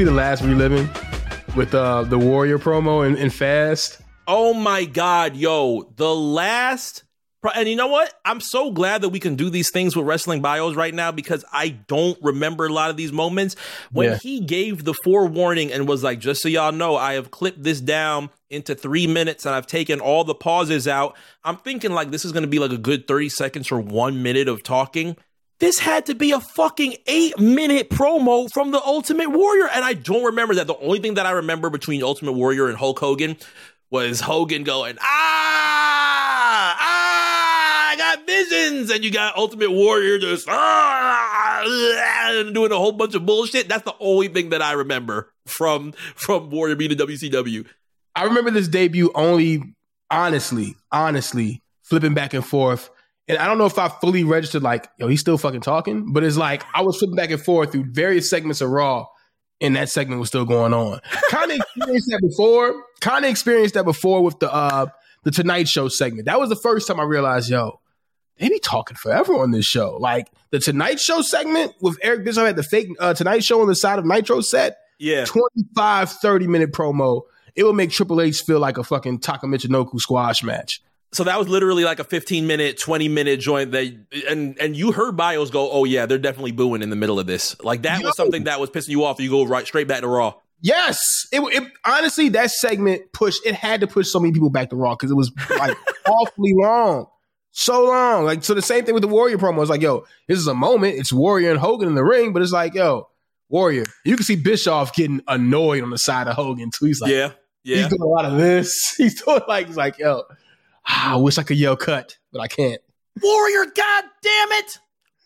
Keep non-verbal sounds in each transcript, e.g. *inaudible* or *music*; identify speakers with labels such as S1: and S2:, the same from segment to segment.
S1: See the last reliving with uh, the Warrior promo and, and Fast?
S2: Oh my god, yo, the last and you know what? I'm so glad that we can do these things with wrestling bios right now because I don't remember a lot of these moments. When yeah. he gave the forewarning and was like, just so y'all know, I have clipped this down into three minutes and I've taken all the pauses out. I'm thinking like this is going to be like a good 30 seconds or one minute of talking. This had to be a fucking eight minute promo from the Ultimate Warrior. And I don't remember that. The only thing that I remember between Ultimate Warrior and Hulk Hogan was Hogan going, ah, ah, I got visions. And you got Ultimate Warrior just ah, doing a whole bunch of bullshit. That's the only thing that I remember from, from Warrior being the WCW.
S1: I remember this debut only, honestly, honestly, flipping back and forth. And I don't know if I fully registered, like, yo, he's still fucking talking, but it's like I was flipping back and forth through various segments of Raw and that segment was still going on. Kind of *laughs* experienced that before. Kind of experienced that before with the uh the Tonight Show segment. That was the first time I realized, yo, they be talking forever on this show. Like the Tonight Show segment with Eric Bischoff had the fake uh, Tonight Show on the side of Nitro set.
S2: Yeah.
S1: 25, 30 minute promo. It would make Triple H feel like a fucking Taka Michinoku squash match
S2: so that was literally like a 15 minute 20 minute joint that and and you heard bios go oh yeah they're definitely booing in the middle of this. Like that Yo. was something that was pissing you off you go right straight back to raw.
S1: Yes. It, it honestly that segment pushed it had to push so many people back to raw because it was like *laughs* awfully long. So long. Like so the same thing with the warrior promo. It's like yo this is a moment. It's warrior and hogan in the ring but it's like yo warrior you can see bischoff getting annoyed on the side of hogan too. He's like
S2: yeah yeah.
S1: He's doing a lot of this. *laughs* He's doing like he's like yo Ah, I wish I could yell cut, but I can't.
S2: Warrior, god damn it!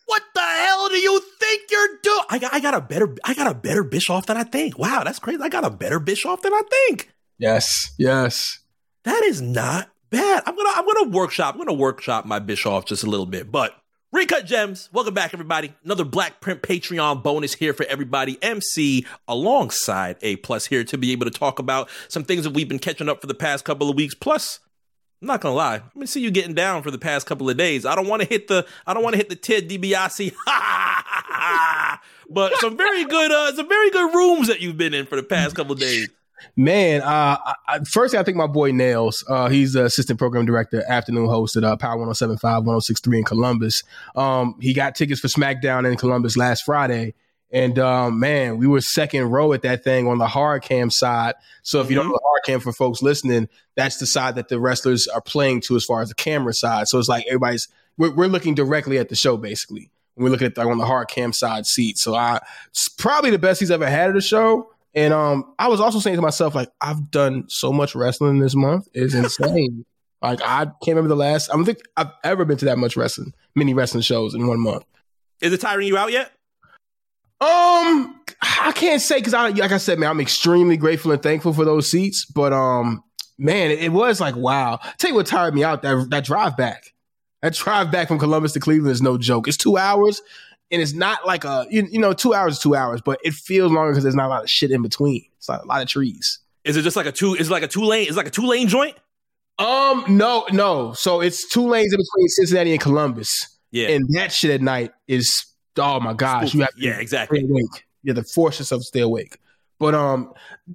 S2: What the hell do you think you're doing? I got, I got a better, I got a better Bischoff than I think. Wow, that's crazy. I got a better Bischoff than I think.
S1: Yes, yes.
S2: That is not bad. I'm gonna, I'm gonna workshop. I'm gonna workshop my Bischoff just a little bit, but. Recut Gems, welcome back, everybody. Another Black Print Patreon bonus here for everybody. MC alongside A Plus here to be able to talk about some things that we've been catching up for the past couple of weeks. Plus, I'm not gonna lie. Let me see you getting down for the past couple of days. I don't want to hit the I don't want to hit the Ted DiBiase. *laughs* but some very good uh some very good rooms that you've been in for the past couple of days.
S1: Man, uh, I, first I think my boy Nails. Uh, he's the assistant program director, afternoon host at uh, Power 1075, 1063 in Columbus. Um, he got tickets for SmackDown in Columbus last Friday. And um, man, we were second row at that thing on the hard cam side. So if you don't mm-hmm. know hard cam for folks listening, that's the side that the wrestlers are playing to as far as the camera side. So it's like everybody's we're, we're looking directly at the show basically. We're looking at the, on the hard cam side seat. So I it's probably the best he's ever had at a show. And um, I was also saying to myself, like, I've done so much wrestling this month. It's *laughs* insane. like I can't remember the last I don't think I've ever been to that much wrestling, many wrestling shows in one month.
S2: Is it tiring you out yet?
S1: Um, I can't say because I, like I said, man, I'm extremely grateful and thankful for those seats. But um, man, it, it was like wow. Tell you what tired me out that that drive back. That drive back from Columbus to Cleveland is no joke. It's two hours, and it's not like a you, you know two hours two hours, but it feels longer because there's not a lot of shit in between. It's like a lot of trees.
S2: Is it just like a two? Is it like a two lane? Is like a two lane joint?
S1: Um, no, no. So it's two lanes in between Cincinnati and Columbus.
S2: Yeah,
S1: and that shit at night is oh my gosh, you have to
S2: yeah, exactly.
S1: awake. You have to force yourself to stay awake. But um,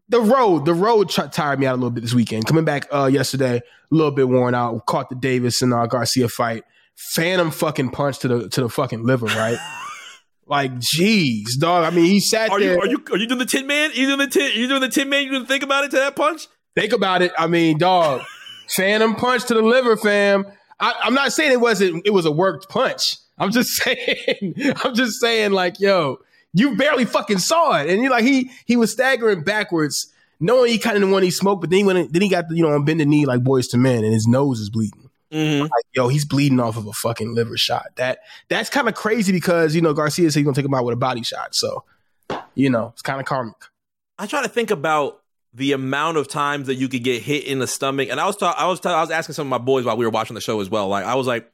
S1: the road, the road t- tired me out a little bit this weekend. Coming back uh yesterday, a little bit worn out. Caught the Davis and uh, Garcia fight. Phantom fucking punch to the to the fucking liver, right? *laughs* like, jeez, dog. I mean, he sat
S2: are
S1: there.
S2: You, are you are you doing the Tin Man? Are you doing the Tin? You doing the Tin Man? You didn't think about it to that punch?
S1: Think about it. I mean, dog. *laughs* Phantom punch to the liver, fam. I, I'm not saying it wasn't. It was a worked punch. I'm just *laughs* saying, I'm just saying, like, yo, you barely fucking saw it. And you're like, he he was staggering backwards, knowing he kind of the one he smoked, but then he went then he got you know, on bended knee like boys to Men, and his nose is bleeding.
S2: Mm-hmm. Like,
S1: yo, he's bleeding off of a fucking liver shot. That that's kind of crazy because you know Garcia said he's gonna take him out with a body shot. So, you know, it's kind of karmic.
S2: I try to think about the amount of times that you could get hit in the stomach, and I was ta- I was ta- I was asking some of my boys while we were watching the show as well. Like I was like,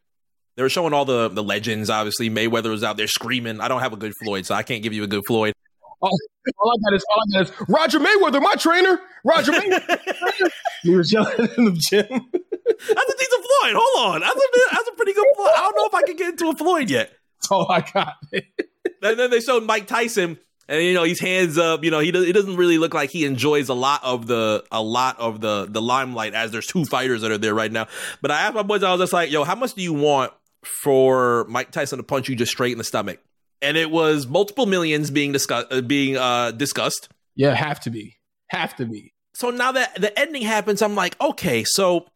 S2: they were showing all the the legends. Obviously, Mayweather was out there screaming. I don't have a good Floyd, so I can't give you a good Floyd.
S1: All, all I got is all I got is Roger Mayweather, my trainer. Roger Mayweather. *laughs* he was yelling in the gym.
S2: That's a decent Floyd. Hold on, that's a that's a pretty good Floyd. I don't know if I can get into a Floyd yet.
S1: That's all I got. *laughs*
S2: and then they showed Mike Tyson and you know he's hands up. You know he does, he doesn't really look like he enjoys a lot of the a lot of the the limelight as there's two fighters that are there right now. But I asked my boys, I was just like, "Yo, how much do you want for Mike Tyson to punch you just straight in the stomach?" And it was multiple millions being discussed. Uh, being uh, discussed.
S1: Yeah, have to be, have to be.
S2: So now that the ending happens, I'm like, okay, so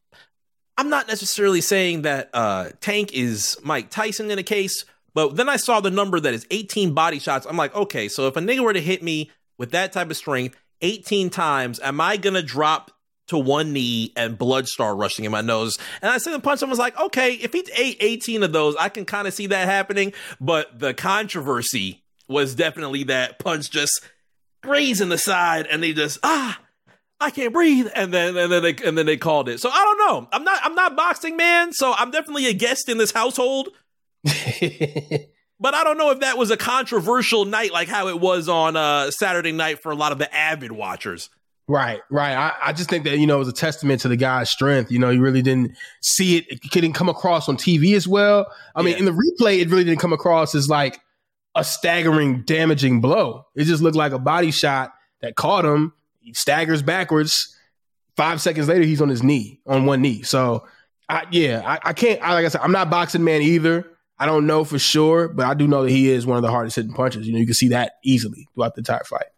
S2: I'm not necessarily saying that uh, Tank is Mike Tyson in a case, but then I saw the number that is 18 body shots. I'm like, okay, so if a nigga were to hit me with that type of strength 18 times, am I gonna drop to one knee and blood start rushing in my nose? And I said the punch, I was like, okay, if he ate 18 of those, I can kind of see that happening. But the controversy was definitely that punch just grazing the side, and they just ah. I can't breathe, and then and then they and then they called it. So I don't know. I'm not I'm not boxing man, so I'm definitely a guest in this household. *laughs* but I don't know if that was a controversial night like how it was on uh, Saturday night for a lot of the avid watchers.
S1: Right, right. I, I, just think that, you know, it was a testament to the guy's strength. You know, you really didn't see it. It didn't come across on TV as well. I yeah. mean, in the replay, it really didn't come across as like a staggering, damaging blow. It just looked like a body shot that caught him. He staggers backwards. Five seconds later, he's on his knee, on one knee. So, I, yeah, I, I can't, I, like I said, I'm not boxing man either. I don't know for sure, but I do know that he is one of the hardest hitting punches. You know, you can see that easily throughout the entire fight.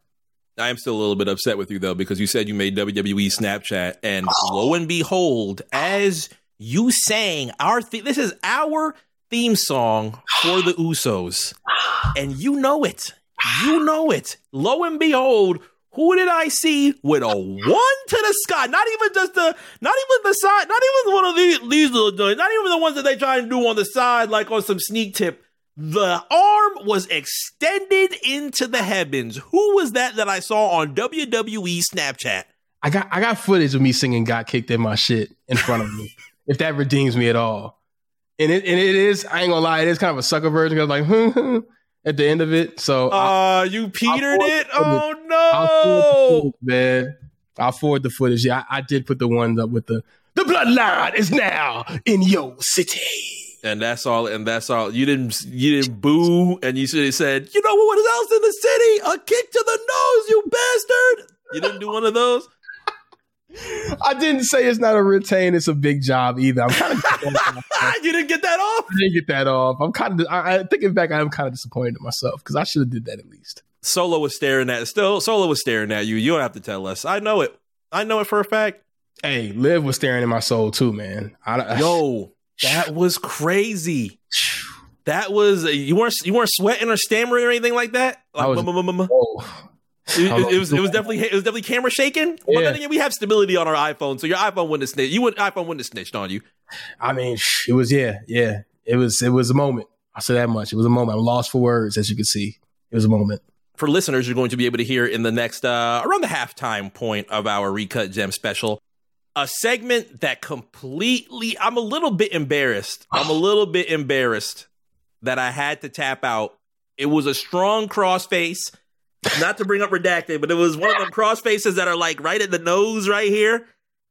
S2: I am still a little bit upset with you though because you said you made WWE Snapchat, and oh. lo and behold, as you sang our th- this is our theme song for the Usos, and you know it, you know it. Lo and behold, who did I see with a one to the sky? Not even just the, not even the side, not even one of these, these little joints, not even the ones that they try and do on the side, like on some sneak tip. The arm was extended into the heavens. Who was that that I saw on WWE Snapchat?
S1: I got I got footage of me singing "Got Kicked in My Shit" in front of me. *laughs* if that redeems me at all, and it and it is, I ain't gonna lie, it is kind of a sucker version. Cause like, hmm, hmm, at the end of it. So,
S2: uh, you petered it. Oh no,
S1: footage, man! I'll forward the footage. Yeah, I, I, did put the one up with the the bloodline is now in your city.
S2: And that's all. And that's all. You didn't. You didn't boo. And you should have said, "You know what else in the city? A kick to the nose, you bastard!" You didn't do one of those. *laughs*
S1: I didn't say it's not a retain; it's a big job either. I'm kind of *laughs*
S2: you didn't get that off.
S1: I didn't get that off. I'm kind of. I, I thinking back, I am kind of disappointed in myself because I should have did that at least.
S2: Solo was staring at still. Solo was staring at you. You don't have to tell us. I know it. I know it for a fact.
S1: Hey, Liv was staring at my soul too, man.
S2: I, Yo, that was crazy. *sighs* That was you weren't you weren't sweating or stammering or anything like that. Like, was, oh, it, it, was it was definitely it was definitely camera shaking. Yeah. But then again, we have stability on our iPhone, so your iPhone wouldn't have snitched. You would iPhone wouldn't have snitched on you.
S1: I mean, it was yeah, yeah. It was it was a moment. I'll say that much. It was a moment. I'm lost for words, as you can see. It was a moment.
S2: For listeners, you're going to be able to hear in the next uh, around the halftime point of our recut gem special a segment that completely I'm a little bit embarrassed. I'm a little bit embarrassed that I had to tap out. It was a strong crossface not to bring up redacted, but it was one of them cross faces that are like right at the nose right here.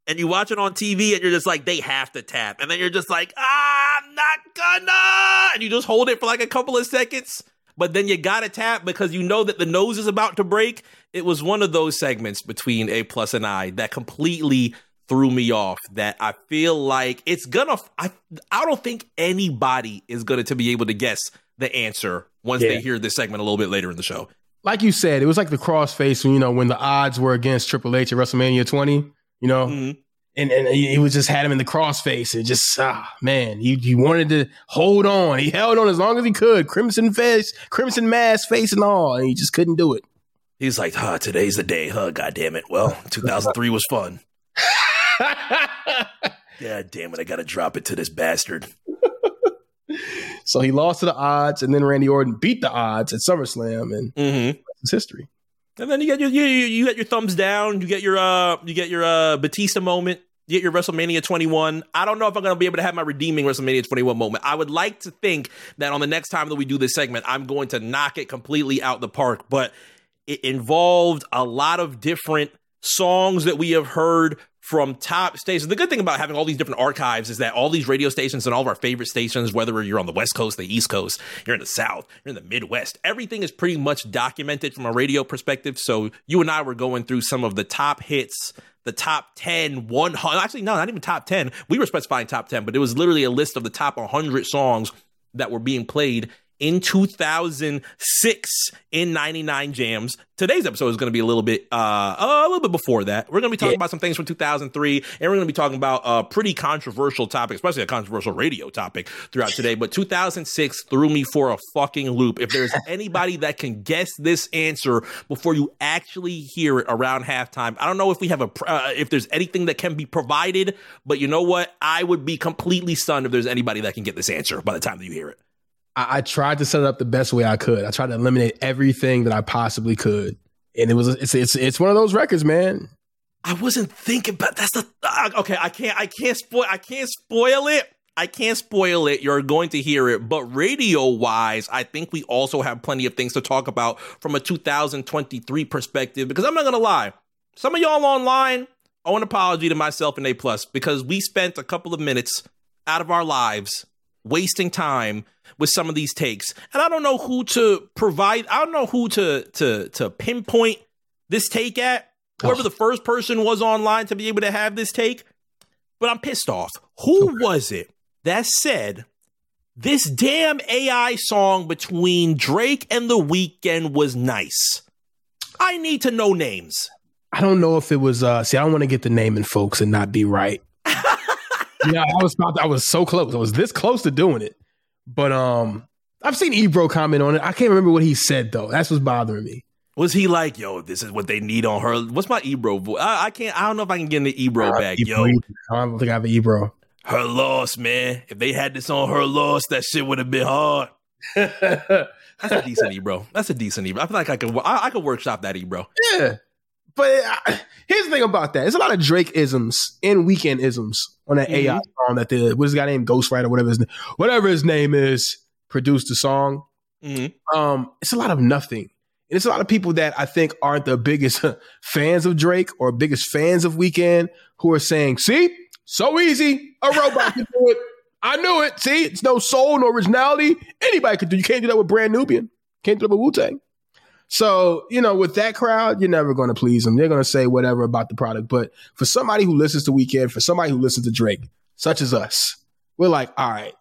S2: And you watch it on TV and you're just like, they have to tap. And then you're just like, ah, I'm not gonna. And you just hold it for like a couple of seconds. But then you gotta tap because you know that the nose is about to break. It was one of those segments between A plus and I that completely threw me off. That I feel like it's gonna. I I don't think anybody is gonna to be able to guess the answer once yeah. they hear this segment a little bit later in the show
S1: like you said, it was like the crossface when you know when the odds were against Triple H at WrestleMania 20. You know, mm-hmm. and and he was just had him in the crossface and just ah man, he he wanted to hold on. He held on as long as he could, crimson face, crimson mask, face and all, and he just couldn't do it.
S2: He's like, huh, today's the day, huh? God damn it. Well, *laughs* 2003 was fun. God damn it, I gotta drop it to this bastard. *laughs*
S1: So he lost to the odds, and then Randy Orton beat the odds at SummerSlam, and mm-hmm. it's history.
S2: And then you get your you, you get your thumbs down, you get your uh you get your uh Batista moment, you get your WrestleMania 21. I don't know if I'm going to be able to have my redeeming WrestleMania 21 moment. I would like to think that on the next time that we do this segment, I'm going to knock it completely out the park, but it involved a lot of different songs that we have heard from top stations. The good thing about having all these different archives is that all these radio stations and all of our favorite stations, whether you're on the West Coast, the East Coast, you're in the South, you're in the Midwest, everything is pretty much documented from a radio perspective. So you and I were going through some of the top hits, the top 10, 100, actually, no, not even top 10. We were specifying top 10, but it was literally a list of the top 100 songs that were being played in 2006 in 99 Jamz. Today's episode is going to be a little bit, uh, a little bit before that. We're going to be talking yeah. about some things from 2003, and we're going to be talking about a pretty controversial topic, especially a controversial radio topic throughout today. But 2006 threw me for a fucking loop. If there's *laughs* anybody that can guess this answer before you actually hear it around halftime, I don't know if we have a, uh, if there's anything that can be provided, but you know what? I would be completely stunned if there's anybody that can get this answer by the time that you hear it.
S1: I, I, tried to set it up the best way I could. I tried to eliminate everything that I possibly could, and it was it's it's it's one of those records, man.
S2: I wasn't thinking, but that's the uh, okay. I can't I can't spoil I can't spoil it. I can't spoil it. You're going to hear it. But radio wise, I think we also have plenty of things to talk about from a 2023 perspective. Because I'm not going to lie, some of y'all online owe an apology to myself and A Plus because we spent a couple of minutes out of our lives wasting time with some of these takes. And I don't know who to provide, I don't know who to to to pinpoint this take at. Whoever oh. the first person was online to be able to have this take. But I'm pissed off. Who okay. was it that said this damn AI song between Drake and The Weeknd was nice? I need to know names.
S1: I don't know if it was uh see, I don't want to get the name in folks and not be right. *laughs* yeah, I was about to, I was so close. I was this close to doing it. But um, I've seen Ebro comment on it. I can't remember what he said though. That's what's bothering me.
S2: Was he like, yo, this is what they need on her? What's my Ebro voice? I, I can't. I don't know if I can get in the Ebro back, Ebro, yo.
S1: I don't think I have an Ebro.
S2: Her loss, man. If they had this on her loss, that shit would have been hard. *laughs* That's a decent Ebro. That's a decent Ebro. I feel like I could. I, I could workshop that Ebro.
S1: Yeah. But uh, here's the thing about that. There's a lot of Drake isms and Weeknd isms on that mm-hmm. AI song that the what's his guy named Ghostwriter, whatever his whatever his name is, produced the song. Mm-hmm. Um, it's a lot of nothing. And it's a lot of people that I think aren't the biggest *laughs* fans of Drake or biggest fans of Weeknd who are saying, see, so easy. A robot can do it. I knew it. See, it's no soul, no originality. Anybody could do. You can't do that with Brand Nubian. Can't do that with Wu Tang. So, you know, with that crowd, you're never going to please them. They're going to say whatever about the product. But for somebody who listens to Weeknd, for somebody who listens to Drake, such as us, we're like, all right,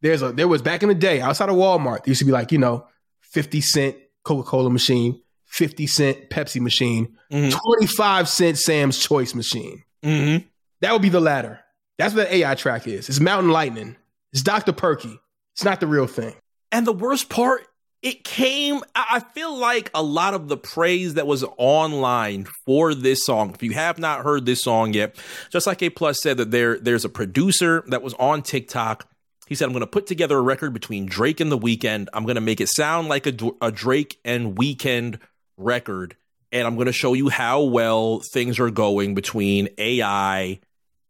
S1: there's a, there was back in the day outside of Walmart, there used to be like, you know, 50 cent Coca-Cola machine, 50 cent Pepsi machine, mm-hmm. 25 cent Sam's Choice machine. Mm-hmm. That would be the latter. That's what the AI track is. It's Mountain Lightning. It's Dr. Perky. It's not the real thing.
S2: And the worst part it came i feel like a lot of the praise that was online for this song if you have not heard this song yet just like a plus said that there there's a producer that was on tiktok. He said i'm going to put together a record between drake and the weeknd i'm going to make it sound like a, a drake and weeknd record and i'm going to show you how well things are going between ai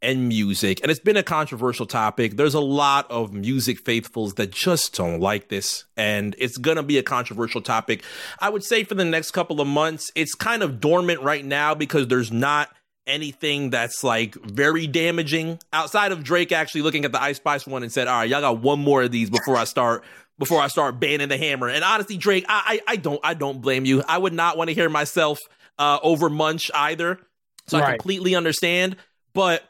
S2: and music. And it's been a controversial topic. There's a lot of music faithfuls that just don't like this. And it's going to be a controversial topic. I would say for the next couple of months, it's kind of dormant right now because there's not anything that's like very damaging outside of Drake actually looking at the Ice Spice one and said, all right, y'all got one more of these before I start. Before I start banning the hammer, and honestly, Drake, I, I, I don't, I don't blame you. I would not want to hear myself uh, over Munch either, so right. I completely understand. But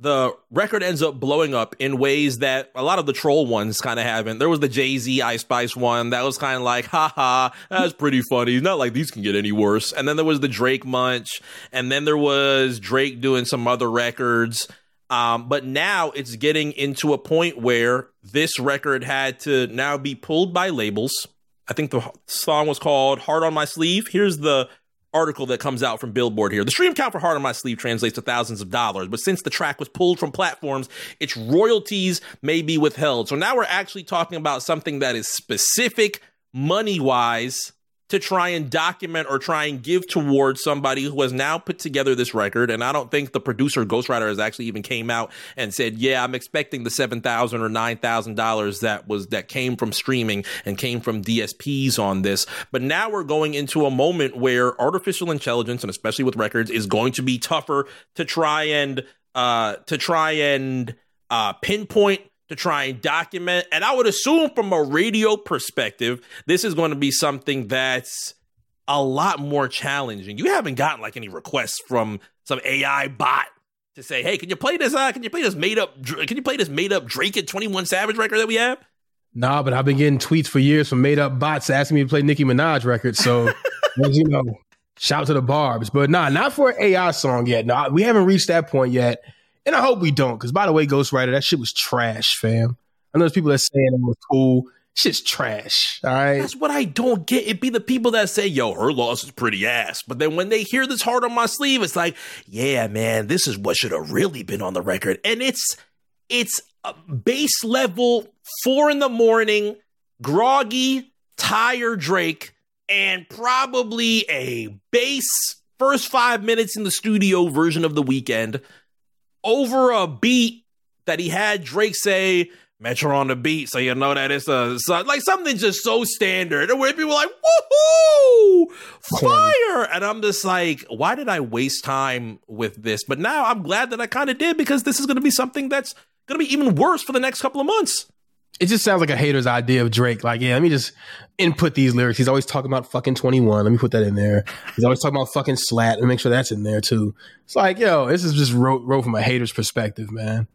S2: the record ends up blowing up in ways that a lot of the troll ones kind of haven't. There was the Jay Z Ice Spice one that was kind of like, haha, that's pretty funny. Not like these can get any worse. And then there was the Drake Munch, and then there was Drake doing some other records. Um, but now it's getting into a point where this record had to now be pulled by labels. I think the song was called Heart on My Sleeve. Here's the article that comes out from Billboard here. The stream count for Heart on My Sleeve translates to thousands of dollars, but since the track was pulled from platforms, its royalties may be withheld. So now we're actually talking about something that is specific money wise to try and document or try and give towards somebody who has now put together this record. And I don't think the producer Ghostwriter has actually even came out and said, "Yeah, I'm expecting the seven thousand or nine thousand dollars that was that came from streaming and came from DSPs on this." But now we're going into a moment where artificial intelligence, and especially with records, is going to be tougher to try and uh, to try and uh, pinpoint to try and document. And I would assume from a radio perspective, this is going to be something that's a lot more challenging. You haven't gotten like any requests from some AI bot to say, "Hey, can you play this? Uh, can you play this made up? Can you play this made up Drake and Twenty One Savage record that we have?"
S1: Nah, but I've been getting tweets for years from made up bots asking me to play Nicki Minaj records. So, *laughs* as you know, shout to the Barbs. But nah, not for an AI song yet. No, we haven't reached that point yet. And I hope we don't, because by the way, Ghostwriter, that shit was trash, fam. I know there's people that saying it was cool. Shit's trash. All right.
S2: That's what I don't get. It'd be the people that say, yo, her loss is pretty ass. But then when they hear this heart on my sleeve, it's like, yeah, man, this is what should have really been on the record. And it's it's base level, four in the morning, groggy, tired Drake, and probably a base first five minutes in the studio version of the Weeknd over a beat that he had Drake say, Metro on the beat, so you know that it's a like something just so standard, where people like, "Woohoo, fire!" And I'm just like, "Why did I waste time with this?" But now I'm glad that I kind of did because this is going to be something that's going to be even worse for the next couple of months.
S1: It just sounds like a hater's idea of Drake. Like, yeah, let me just input these lyrics. He's always talking about fucking 21. Let me put that in there. He's always talking about fucking slat and make sure that's in there too. It's like, yo, this is just wrote, wrote from a hater's perspective, man.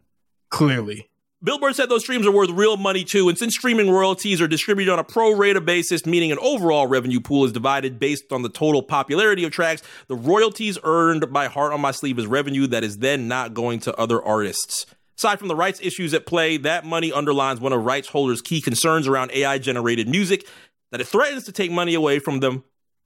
S1: Clearly.
S2: Billboard said those streams are worth real money too, and since streaming royalties are distributed on a pro rata basis, meaning an overall revenue pool is divided based on the total popularity of tracks, the royalties earned by Heart on My Sleeve is revenue that is then not going to other artists. Aside from the rights issues at play, that money underlines one of rights holders' key concerns around AI generated music that it threatens to take money away from them.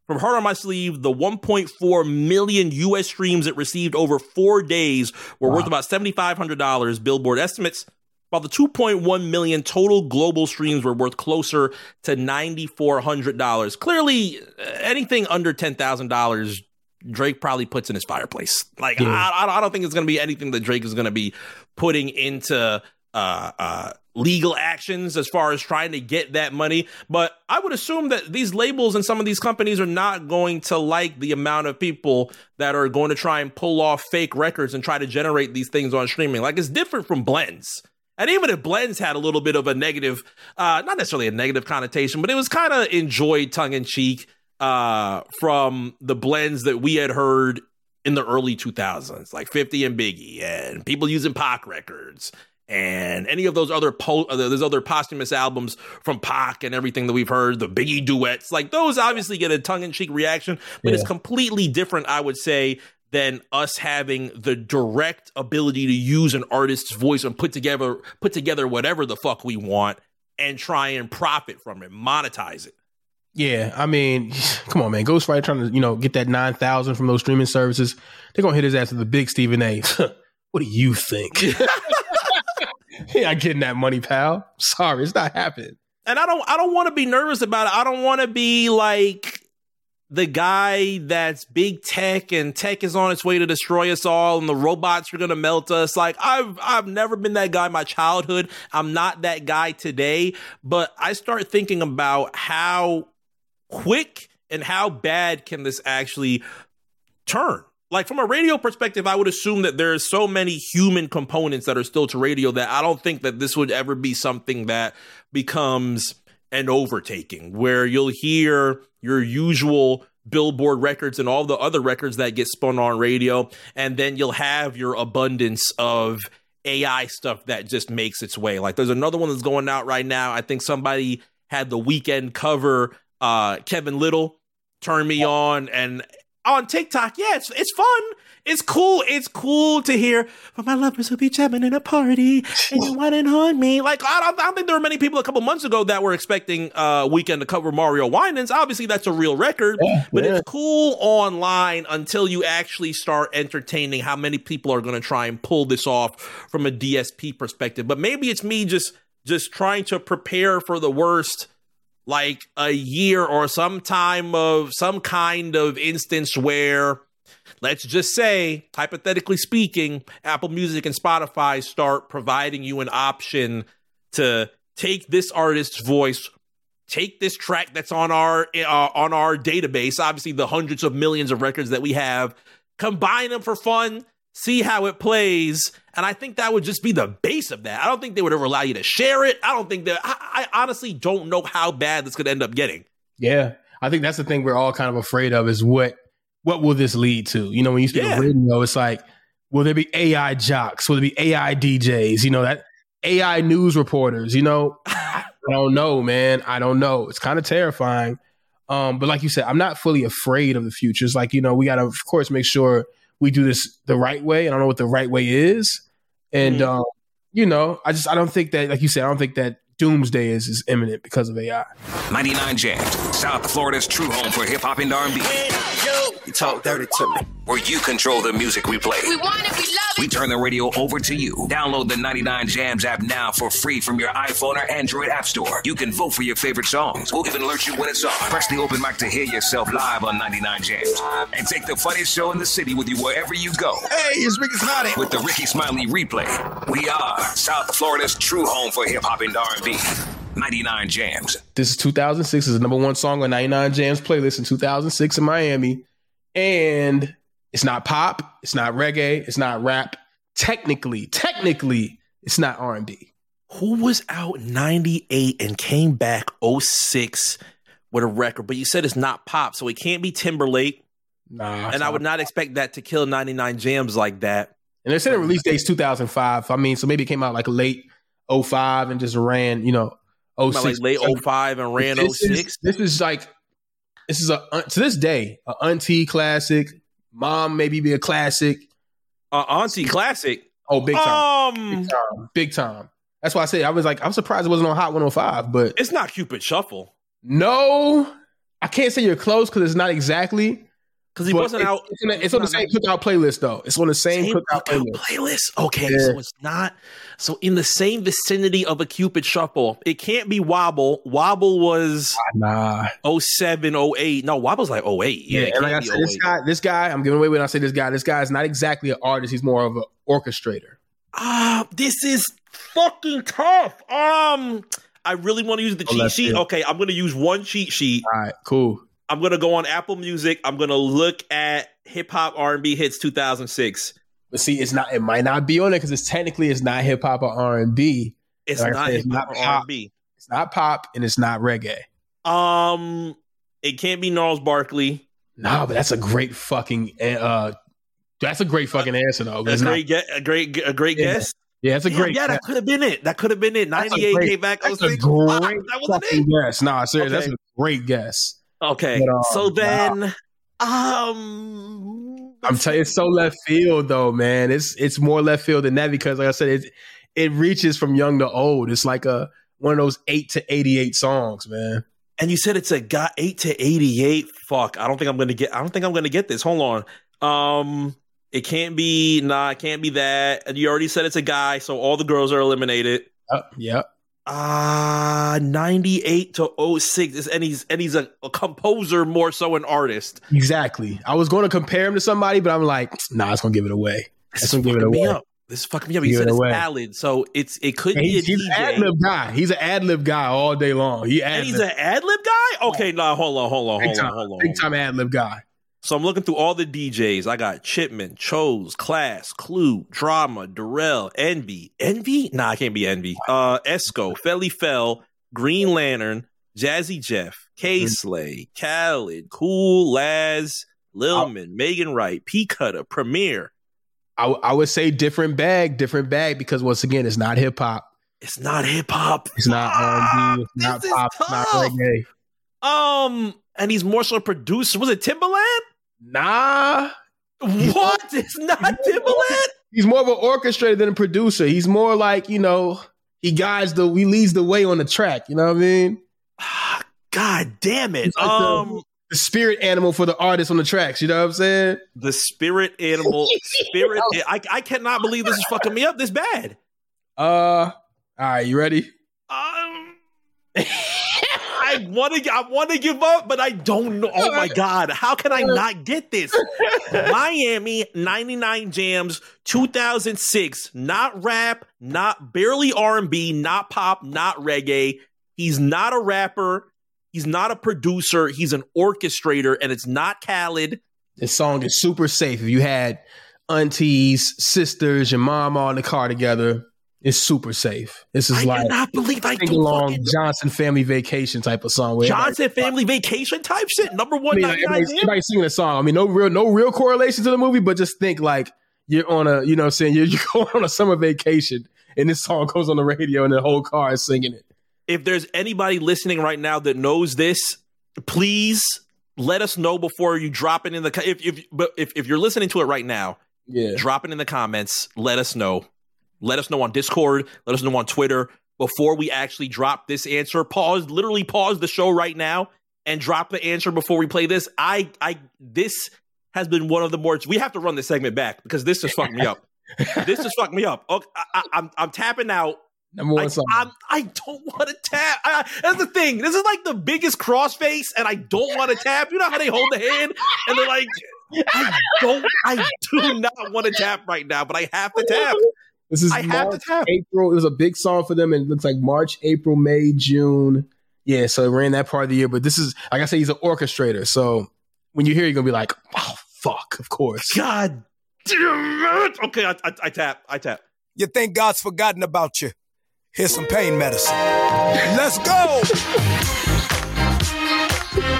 S2: From Heart on My Sleeve, the 1.4 million US streams it received over four days were wow. worth about $7,500, Billboard estimates while the 2.1 million total global streams were worth closer to $9,400. Clearly, anything under $10,000, Drake probably puts in his fireplace. Like, yeah. I, I, don't think it's going to be anything that Drake is going to be putting into uh, uh, legal actions as far as trying to get that money. But I would assume that these labels and some of these companies are not going to like the amount of people that are going to try and pull off fake records and try to generate these things on streaming. Like, it's different from blends. And even if blends had a little bit of a negative, uh, not necessarily a negative connotation, but it was kind of enjoyed tongue in cheek uh, from the blends that we had heard in the early 2000s, like 50 and Biggie, and people using Pac records, and any of those other po- uh, those other posthumous albums from Pac and everything that we've heard, the Biggie duets, like those obviously get a tongue in cheek reaction, but yeah. it's completely different, I would say, than us having the direct ability to use an artist's voice and put together put together whatever the fuck we want and try and profit from it, monetize it.
S1: Yeah, I mean, *sighs* come on, man. Ghostwriter trying to, you know, get that 9,000 from those streaming services. They're going to hit his ass with the big Stephen A. *laughs* what do you think? *laughs* *laughs* yeah, getting that money, pal. Sorry, it's not happening.
S2: And I don't I don't want to be nervous about it. I don't want to be like the guy that's big tech and tech is on its way to destroy us all and the robots are going to melt us like i've i've never been that guy in my childhood i'm not that guy today but i start thinking about how quick and how bad can this actually turn like from a radio perspective i would assume that there's so many human components that are still to radio that i don't think that this would ever be something that becomes an overtaking where you'll hear your usual billboard records and all the other records that get spun on radio and then you'll have your abundance of AI stuff that just makes its way. Like there's another one that's going out right now. I think somebody had the weeknd cover uh Kevin Lyttle turn me on and on TikTok. Yeah, it's it's fun. It's cool. It's cool to hear from my lovers who be jamming in a party and you *laughs* want on me. Like I don't, I don't, think there were many people a couple months ago that were expecting uh Weeknd to cover Mario Winans. Obviously, that's a real record, yeah, but yeah. it's cool online until you actually start entertaining how many people are going to try and pull this off from a DSP perspective. But maybe it's me just just trying to prepare for the worst like a year or some time of some kind of instance where let's just say hypothetically speaking apple music and spotify start providing you an option to take this artist's voice take this track that's on our uh, on our database obviously the hundreds of millions of records that we have combine them for fun see how it plays. And I think that would just be the base of that. I don't think they would ever allow you to share it. I don't think that, I, I honestly don't know how bad this could end up getting.
S1: Yeah. I think that's the thing we're all kind of afraid of is what, what will this lead to? You know, when you speak yeah. of radio, it's like, will there be AI jocks? Will there be AI DJs? You know, that AI news reporters, you know, *laughs* I don't know, man. I don't know. It's kind of terrifying. Um, but like you said, I'm not fully afraid of the future. It's like, you know, we got to, of course, make sure we do this the right way. I don't know what the right way is. And, mm. um, you know, I just, I don't think that, like you said, I don't think that doomsday is, is imminent because of AI.
S3: 99 Jamz, South Florida's true home for hip hop and R&B.
S4: You talk dirty to me.
S3: Where you control the music we play.
S5: We want it, we love
S3: it. We turn the radio over to you. Download the 99 Jamz app now for free from your iPhone or Android app store. You can vote for your favorite songs. We'll even alert you when it's on. Press the open mic to hear yourself live on 99 Jamz. And take the funniest show in the city with you wherever you go.
S4: Hey, it's Rickey Smiley.
S3: With the Rickey Smiley replay. We are South Florida's true home for hip hop and R&B. 99 Jamz.
S1: This is 2006. This is the number one song on 99 Jamz playlist in 2006 in Miami and it's not pop, it's not reggae, it's not rap. Technically, technically, it's not R and B.
S2: Who was out 98 and came back 06 with a record? But you said it's not pop, so it can't be Timberlake. Nah, and I would not expect that to kill 99 Jamz like that.
S1: And they're saying release date's 2005. I mean, so maybe it came out like late 05 and just ran, you know, 06.
S2: Like late 05 and ran this 06.
S1: Is, this is like this is a to this day a auntie classic. Mom maybe be a classic.
S2: Uh, auntie classic.
S1: Oh, big time. Um, big time. Big time. That's why I say I was like, I'm surprised it wasn't on Hot 105, but
S2: it's not Cupid Shuffle.
S1: No, I can't say you're close because it's not exactly
S2: because he wasn't out.
S1: It's, on, it's on the same cookout playlist though. It's on the same, same cookout, cookout
S2: playlist. playlist. Okay, yeah. so it's not. So in the same vicinity of a Cupid Shuffle, it can't be Wobble. Wobble was
S1: nah
S2: 07, 08. No, Wobble's like 08. Yeah, yeah and like I
S1: said, this guy, this guy, I'm giving away when I say this guy. This guy is not exactly an artist. He's more of an orchestrator.
S2: Ah, uh, this is fucking tough. Um. I really want to use the oh, cheat sheet. It. Okay, I'm going to use one cheat sheet.
S1: All right, cool.
S2: I'm gonna go on Apple Music. I'm gonna look at hip hop R and B hits 2006.
S1: But see, it's not. It might not be on it because it's technically it's not hip hop or R and
S2: B. It's like not hip hop or R and B.
S1: It's not pop and it's not reggae.
S2: Um, it can't be Gnarls Barkley.
S1: No, but that's a great fucking. uh That's a great fucking answer though.
S2: That's a great, get, a great, a great yeah. guess.
S1: Yeah, that's a great.
S2: Yeah, that could have been it. That could have been it. Ninety eight came back.
S1: That's a great that wasn't it. guess. Nah, seriously, okay. that's a great guess.
S2: Okay. But, um, so then um
S1: I'm telling you, it's so left field though, man. It's it's more left field than that because like I said, it it reaches from young to old. It's like a one of those eight to eighty eight songs, man.
S2: And you said it's a got eight to eighty eight. Fuck, I don't think I'm gonna get. I don't think I'm gonna get this. Hold on. Um, it can't be. Nah, it can't be that. And you already said it's a guy, so all the girls are eliminated.
S1: Yep. Yep.
S2: Uh, 98 to 06. And he's and he's a, a, composer more so an artist.
S1: Exactly. I was going to compare him to somebody, but I'm like, nah, it's gonna give it away. It's gonna give it away.
S2: Up. This is fucking me up. He said it's ballad, so it's it could and be
S1: he's, a he's DJ. an ad lib guy. He's an ad lib guy all day long. He
S2: and he's an ad lib guy. Okay, nah, hold on, hold on, hold on, hold on.
S1: Big time ad lib guy.
S2: So I'm looking through all the DJs. I got Chipman, Chose, Class, Clue, Drama, Darrell, Envy. Envy? Nah, I can't be Envy. Uh, Esco, Felli Fel, Green Lantern, Jazzy Jeff, Kay Slay, Khaled, Cool, Laz, Lilman, Megan Wright, P Cutter, Premier.
S1: I, I would say different bag, different bag because once again, it's not hip hop.
S2: It's not hip hop.
S1: It's not R&B. It's not pop. It's not reggae.
S2: Um, and he's more so a producer. Was it Timbaland?
S1: Nah.
S2: What? It's not Timbaland?
S1: He's more of an orchestrator than a producer. He's more like, you know, he guides the he leads the way on the track. You know what I mean?
S2: God damn it. Like um
S1: the, the, spirit animal for the artist on the tracks. You know what I'm saying?
S2: The spirit animal. *laughs* spirit. I, I cannot believe this is fucking me up this bad.
S1: Uh all right, you ready?
S2: Um *laughs* I I want to. I want to give up, but I don't know. Oh my god, how can I not get this? *laughs* Miami ninety nine jams, two thousand six. Not rap, not barely R and B, not pop, not reggae. He's not a rapper. He's not a producer. He's an orchestrator, and it's not Khaled.
S1: This song is super safe. If you had aunties, sisters, your mom all in the car together, it's super safe. This is
S2: I
S1: like
S2: cannot believe I
S1: sing along Johnson Family Vacation type of song.
S2: Johnson Family Vacation type shit. Number one.
S1: I mean, like, everybody, everybody singing a song. I mean, no real, no real correlation to the movie, but just think like you're on a, you know, what I'm saying you're, *laughs* you're going on a summer vacation, and this song goes on the radio, and the whole car is singing it.
S2: If there's anybody listening right now that knows this, please let us know before you drop it in the. If if but if, if you're listening to it right now,
S1: yeah,
S2: drop it in the comments. Let us know let us know on Discord. Let us know on Twitter before we actually drop this answer. Pause, literally pause the show right now and drop the answer before we play this. I, I, this has been one of the more. We have to run this segment back because this just fucked me up. *laughs* this just fucked me up. Okay, I, am I'm, I'm tapping out.
S1: Number one
S2: I,
S1: song.
S2: I'm, I don't want to tap. I, that's the thing. This is like the biggest crossface, and I don't want to tap. You know how they hold the hand and they're like, I don't. I do not want to tap right now, but I have to tap.
S1: This is I March, April. It was a big song for them, and it looks like March, April, May, June. Yeah, so it ran that part of the year. But this is, like I say, he's an orchestrator. So when you hear, you're gonna be like, "Oh fuck!" Of course.
S2: God damn it! Okay, I, I, I tap. I tap.
S4: You think God's forgotten about you? Here's some pain medicine. Let's go.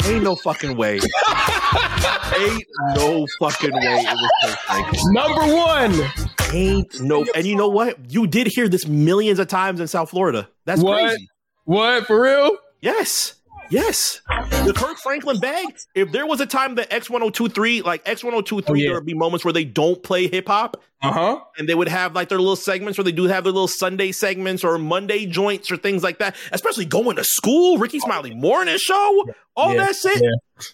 S2: Ain't no fucking way. *laughs* Ain't no fucking way it was perfect.
S1: Number one
S2: ain't no. And you know what? You did hear this millions of times in South Florida. That's
S1: what?
S2: crazy.
S1: What for real?
S2: Yes. Yes. The Kirk Franklin bag. If there was a time that X1023, like X1023, oh, yeah. there would be moments where they don't play hip hop.
S1: Uh huh.
S2: And they would have like their little segments where they do have their little Sunday segments or Monday joints or things like that. Especially going to school, Rickey Smiley morning show, all yeah. that shit. Yeah.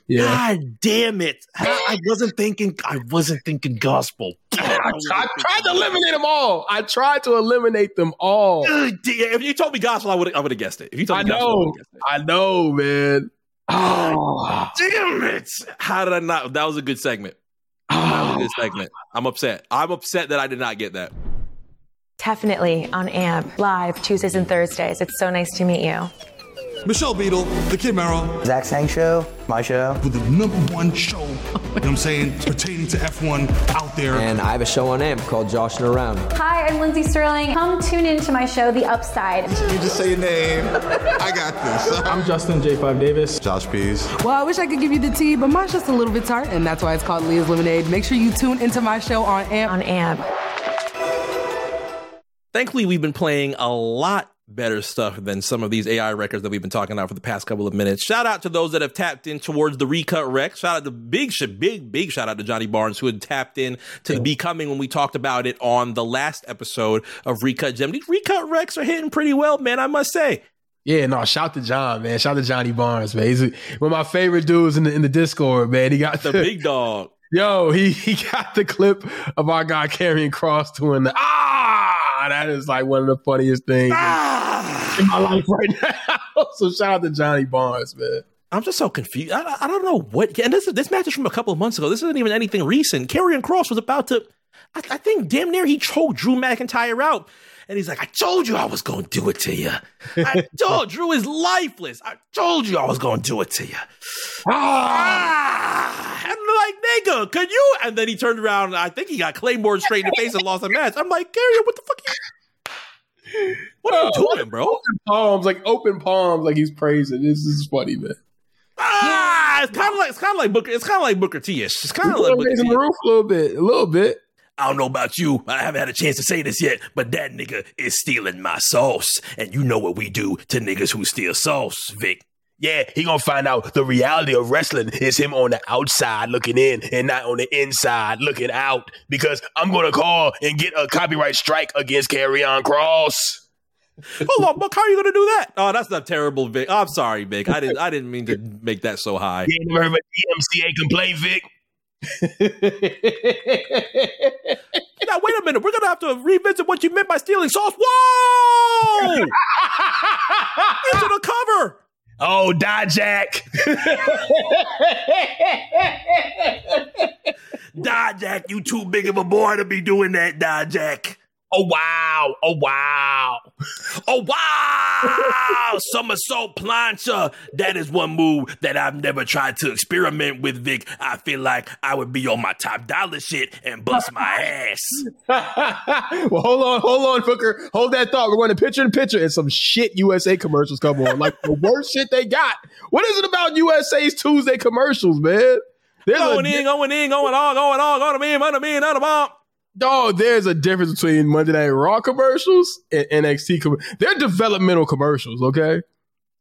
S2: Yeah. God damn it. I wasn't thinking I wasn't thinking gospel. *laughs*
S1: I, tried, tried to eliminate them all. I tried to eliminate them all.
S2: If you told me gospel, I would I would have guessed it. If you told me
S1: I
S2: gospel,
S1: know, I, I know, man.
S2: Oh, *sighs* damn it! How did I not? That was a good segment. That was a good segment. I'm upset. I'm upset that I did not get that.
S5: Definitely on AMP live Tuesdays and Thursdays. It's so nice to meet you.
S6: Michelle Beadle, The Kid Mero.
S7: Zach Sang Show, my show.
S6: With the number one show, you know what I'm saying, pertaining to F1 out there.
S8: And I have a show on AMP called Joshing Around.
S9: Hi, I'm Lindsey Stirling. Come tune in to my show, The Upside.
S10: You just say your name. I got this. *laughs*
S11: I'm Justin J5 Davis.
S12: Josh Pease.
S13: Well, I wish I could give you the tea, but mine's just a little bit tart, and that's why it's called Leah's Lemonade. Make sure you tune into my show on AMP.
S5: On AMP.
S2: Thankfully, we've been playing a lot better stuff than some of these AI records that we've been talking about for the past couple of minutes. Shout out to those that have tapped in towards the recut rec. Shout out to big, big, big shout out to Johnny Barnes who had tapped in to the becoming when we talked about it on the last episode of Recut Gem. These recut recs are hitting pretty well, man. I must say.
S1: Yeah, no, shout to John, man. Shout to Johnny Barnes, man. He's one of my favorite dudes in the in the Discord, man. He got
S2: the, the big dog. *laughs*
S1: Yo, he he got the clip of our guy Karrion Kross doing the ah. That is like one of the funniest things. Ah! in my life right *laughs* now. so shout out to Johnny Barnes, man.
S2: I'm just so confused. I, I don't know what. And this this match is from a couple of months ago. This isn't even anything recent. Karrion Kross was about to. I, I think damn near he choked Drew McIntyre out. And he's like, I told you I was going to do it to you. I *laughs* told Drew is lifeless. I told you I was going to do it to you. Ah! And I'm like, nigga, could you? And then he turned around. I think he got Claymore straight in the face and lost a match. I'm like, Gary, what the fuck? *laughs* What are you doing, bro?
S1: Open palms, like open palms, like he's praising. This is funny, man.
S2: Ah, it's kind of like it's kind of like Booker. It's kind of like Booker T-ish. It's kind of like Booker
S1: T. the roof a little bit, a little bit.
S2: I don't know about you. I haven't had a chance to say this yet, but that nigga is stealing my sauce, and you know what we do to niggas who steal sauce, Vic.
S14: Yeah, he gonna find out the reality of wrestling is him on the outside looking in and not on the inside looking out. Because I'm gonna call and get a copyright strike against Karrion Kross. *laughs*
S2: Hold on, Buck, how are you gonna do that? Oh, that's not terrible, Vic. Oh, I'm sorry, Vic. I didn't I didn't mean to make that so high. *laughs*
S14: You never heard of a DMCA complaint, Vic?
S2: Now wait a minute. We're gonna have to revisit what you meant by stealing sauce. *laughs* Whoa! Into the cover.
S14: Oh, Dijak. *laughs*
S2: Dijak, you too big of a boy to be doing that, Dijak.
S14: Oh wow! Oh wow!
S2: Oh wow! *laughs* Somersault plancha. That is one move that I've never tried to experiment with, Vic. I feel like I would be on my top dollar shit and bust my *laughs* ass. *laughs*
S1: well, hold on, hold on, Booker. Hold that thought. We're going to picture in picture and some shit USA commercials come on. Like the worst shit they got. What is it about USA's Tuesday commercials, man?
S2: There's going a, in, going in, going on, going on, going to be, going to be, going to bomb.
S1: Dog, there's a difference between Monday Night Raw commercials and NXT. Com- They're developmental commercials, okay?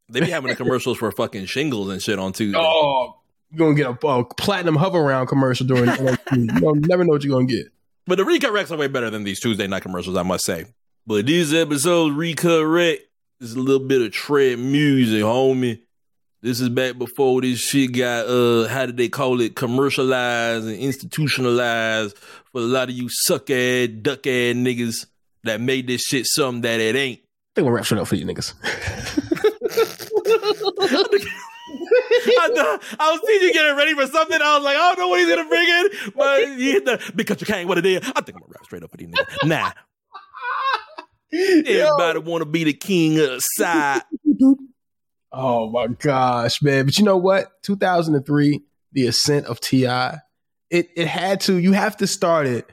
S2: They be having the commercials for fucking shingles and shit on Tuesday.
S1: Oh, you're gonna get a, a platinum Hoveround commercial during NXT. you never know what you're gonna get.
S2: But the recut recs are way better than these Tuesday night commercials, I must say. But these episodes recut rec is a little bit of tread music, homie. This is back before this shit got uh how did they call it commercialized and institutionalized for a lot of you suck ass, duck ass niggas that made this shit something that it ain't.
S1: They gonna rap shit up for you niggas. *laughs*
S2: I, I, was seeing you getting ready for something. I was like, I don't know what he's gonna bring in, but he hit the because you can't what it is. I think I'm gonna rap straight up for these niggas. Nah. *laughs* Everybody want to be the king of the side. *laughs*
S1: Oh my gosh, man! But you know what? 2003, the ascent of Ti. It it had to. You have to start it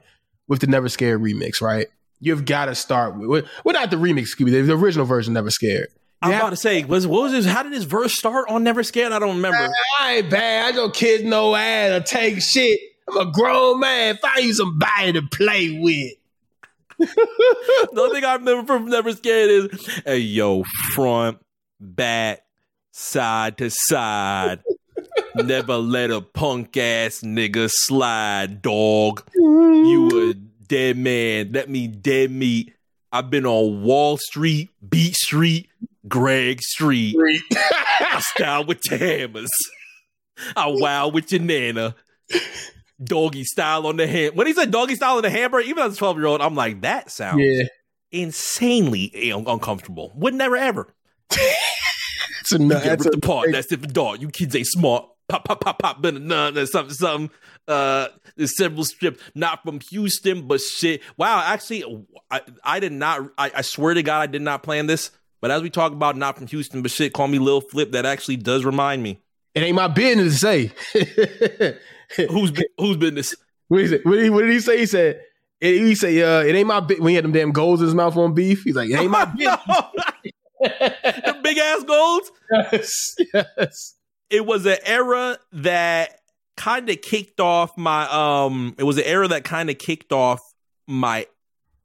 S1: with the Never Scared remix, right? You've got to start with. Well, not the remix, excuse me. The original version, Never Scared.
S2: I'm about to say, was what was this? How did this verse start on Never Scared? I don't remember.
S1: I ain't bad. I don't kid no ass or take shit. I'm a grown man. Find you somebody to play with. *laughs*
S2: the only thing I remember from Never Scared is, hey yo, front, back, side to side. Never let a punk ass nigga slide, dog. You a dead man. Let me dead meat. I've been on Wall Street, Beat Street, Greg Street. I style with the hammers. I wow with your nana. Doggy style on the hand. When he said doggy style on the hammer, even as a 12 year old, I'm like, that sounds yeah. insanely un- uncomfortable. Would never ever.
S1: It's a, you
S2: get ripped apart. That's different dog. You kids ain't smart. Pop, pop, pop, pop, been nun or something, something. Uh, there's several strips, not from Houston, but shit. Wow, actually, I, I did not, I, I swear to God, I did not plan this. But as we talk about not from Houston, but shit, call me Lil Flip, that actually does remind me.
S1: It ain't my business to say. *laughs*
S2: who's whose business?
S1: What is it? What did, he, what did he say? He said, he say, uh, it ain't my business. When he had them damn goals in his mouth on beef, he's like, it ain't my *laughs* business. *laughs* *laughs*
S2: big ass golds.
S1: Yes, yes.
S2: It was an era that kind of kicked off my um. It was an era that kind of kicked off my.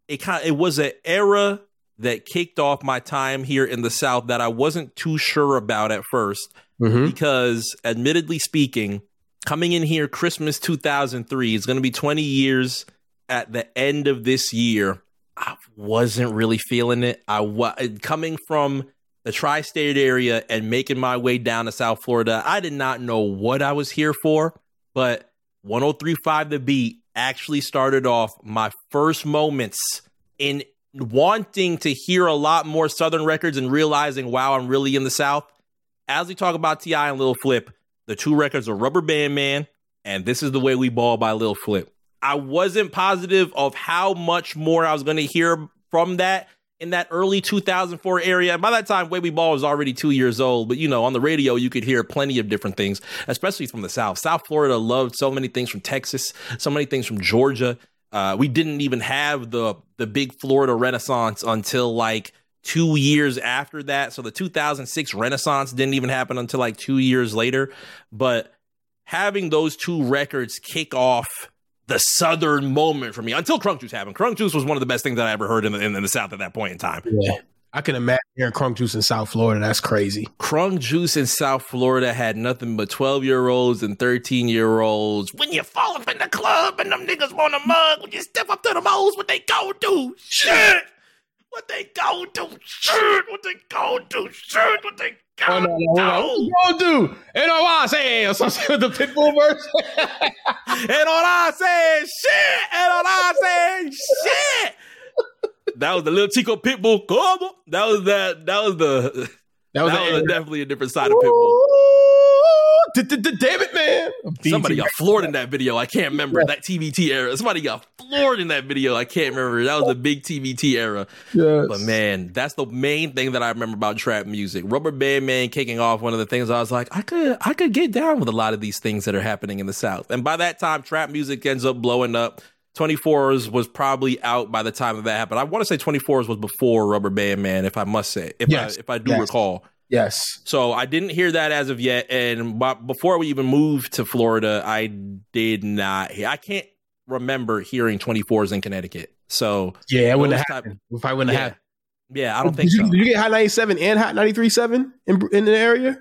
S2: It kind. It was an era that kicked off my time here in the South that I wasn't too sure about at 1st mm-hmm. because, admittedly speaking, coming in here Christmas 2003 is going to be 20 years at the end of this year. I wasn't really feeling it. I was coming from the tri-state area and making my way down to South Florida. I did not know what I was here for, but 1035 The Beat actually started off my first moments in wanting to hear a lot more Southern records and realizing, wow, I'm really in the South. As we talk about T.I. and Lil Flip, the two records are Rubber Band Man and This Is the Way We Ball by Lil Flip. I wasn't positive of how much more I was going to hear from that in that early 2004 area. By that time, We Ball was already two years old, but you know, on the radio, you could hear plenty of different things, especially from the South. South Florida loved so many things from Texas, so many things from Georgia. Uh, we didn't even have the the big Florida Renaissance until like two years after that. So the 2006 Renaissance didn't even happen until like two years later. But having those two records kick off the southern moment for me until Crunk Juice happened. Crunk Juice was one of the best things that I ever heard in the, in the South at that point in time.
S1: Yeah. I can imagine hearing Crunk Juice in South Florida. That's crazy.
S2: Crunk Juice in South Florida had nothing but 12 year olds and 13 year olds. When you fall up in the club and them niggas want a mug, when you step up to the moles, what they go do? Shit! What they go do? Shit! What they go do? Shit! What they
S1: Oh, no, no, no. What do? And all I say or something the Pitbull verse. *laughs*
S2: and all I say shit. And all I say shit. That was the little Chico Pitbull. Come. That was that. That was the. That was, that was definitely a different side of Pitbull.
S1: Damn it, man!
S2: Somebody got floored in that video. I can't remember that TVT era. Somebody got floored in that video. I can't remember. That was the big TVT era.
S1: Yes.
S2: But man, that's the main thing that I remember about trap music. Rubber Band Man kicking off one of the things I was like, I could I could get down with a lot of these things that are happening in the South. And by that time, trap music ends up blowing up. 24s was probably out by the time that, that happened. I want to say 24s was before Rubber Band Man, if I must say, if
S1: yes.
S2: I if I do
S1: yes.
S2: recall.
S1: Yes.
S2: So I didn't hear that as of yet, and before we even moved to Florida, I did not. I can't remember hearing 24s in Connecticut. So
S1: yeah, it wouldn't have. If I wouldn't
S2: yeah.
S1: have.
S2: Yeah, I don't
S1: did
S2: think
S1: you,
S2: so.
S1: Did you get Hot 97 and Hot 93.7 in in the area?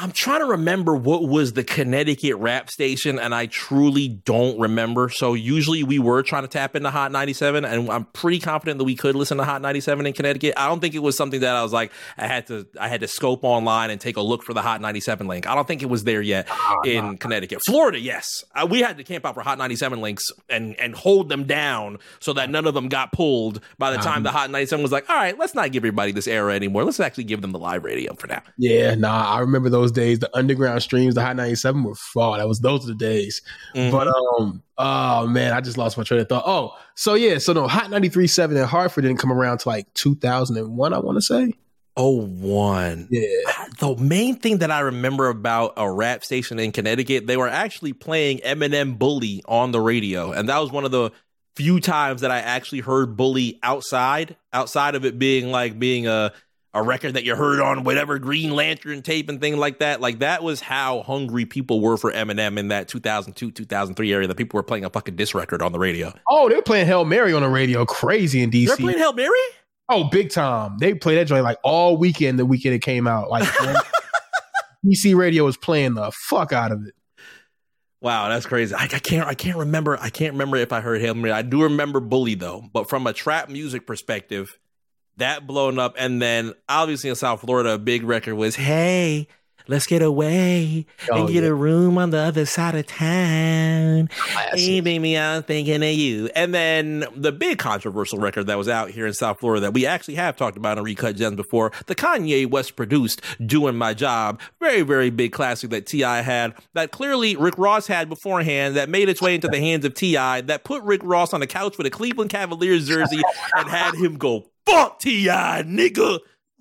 S2: I'm trying to remember what was the Connecticut rap station, and I truly don't remember. So usually we were trying to tap into Hot 97, and I'm pretty confident that we could listen to Hot 97 in Connecticut. I don't think it was something that I was like I had to I had to scope online and take a look for the Hot 97 link. I don't think it was there yet in Connecticut. Florida, yes, uh, we had to camp out for Hot 97 links and and hold them down so that none of them got pulled. By the time the Hot 97 was like, all right, let's not give everybody this era anymore. Let's actually give them the live radio for now.
S1: Yeah, nah, I remember those days. The underground streams, the Hot 97 were fall. That was those are the days.
S2: Mm-hmm.
S1: But um, oh man, I just lost my train of thought. Oh, so yeah, so no, Hot 93.7 in Hartford didn't come around to like 2001, I want to say.
S2: Oh, one.
S1: Yeah.
S2: The main thing that I remember about a rap station in Connecticut, they were actually playing Eminem Bully on the radio. And that was one of the few times that I actually heard Bully outside, outside of it being like being a a record that you heard on whatever Green Lantern tape and thing like that. Like that was how hungry people were for Eminem in that 2002, 2003 area that people were playing a fucking diss record on the radio.
S1: Oh, they were playing Hail Mary on the radio. Crazy in DC.
S2: They're playing Hail Mary?
S1: Oh, big time. They played that joint like all weekend the weekend it came out. Like *laughs* DC radio was playing the fuck out of it.
S2: Wow, that's crazy. I, I, can't I can't remember I can't remember if I heard Hail Mary. I do remember Bully though, but from a trap music perspective, that blown up and then obviously in South Florida a big record was Hey, let's get away
S1: Oh,
S2: and get
S1: yeah.
S2: a room on the other side of town.
S1: Ah,
S2: hey baby, I'm thinking of you. And then the big controversial record that was out here in South Florida that we actually have talked about in Recut Gems before, the Kanye West produced Doing My Job. Very, very big classic that T.I. had, that clearly Rick Ross had beforehand, that made its way into the hands of T.I., that put Rick Ross on the couch with a Cleveland Cavaliers jersey *laughs* and had him go, fuck T.I., nigga.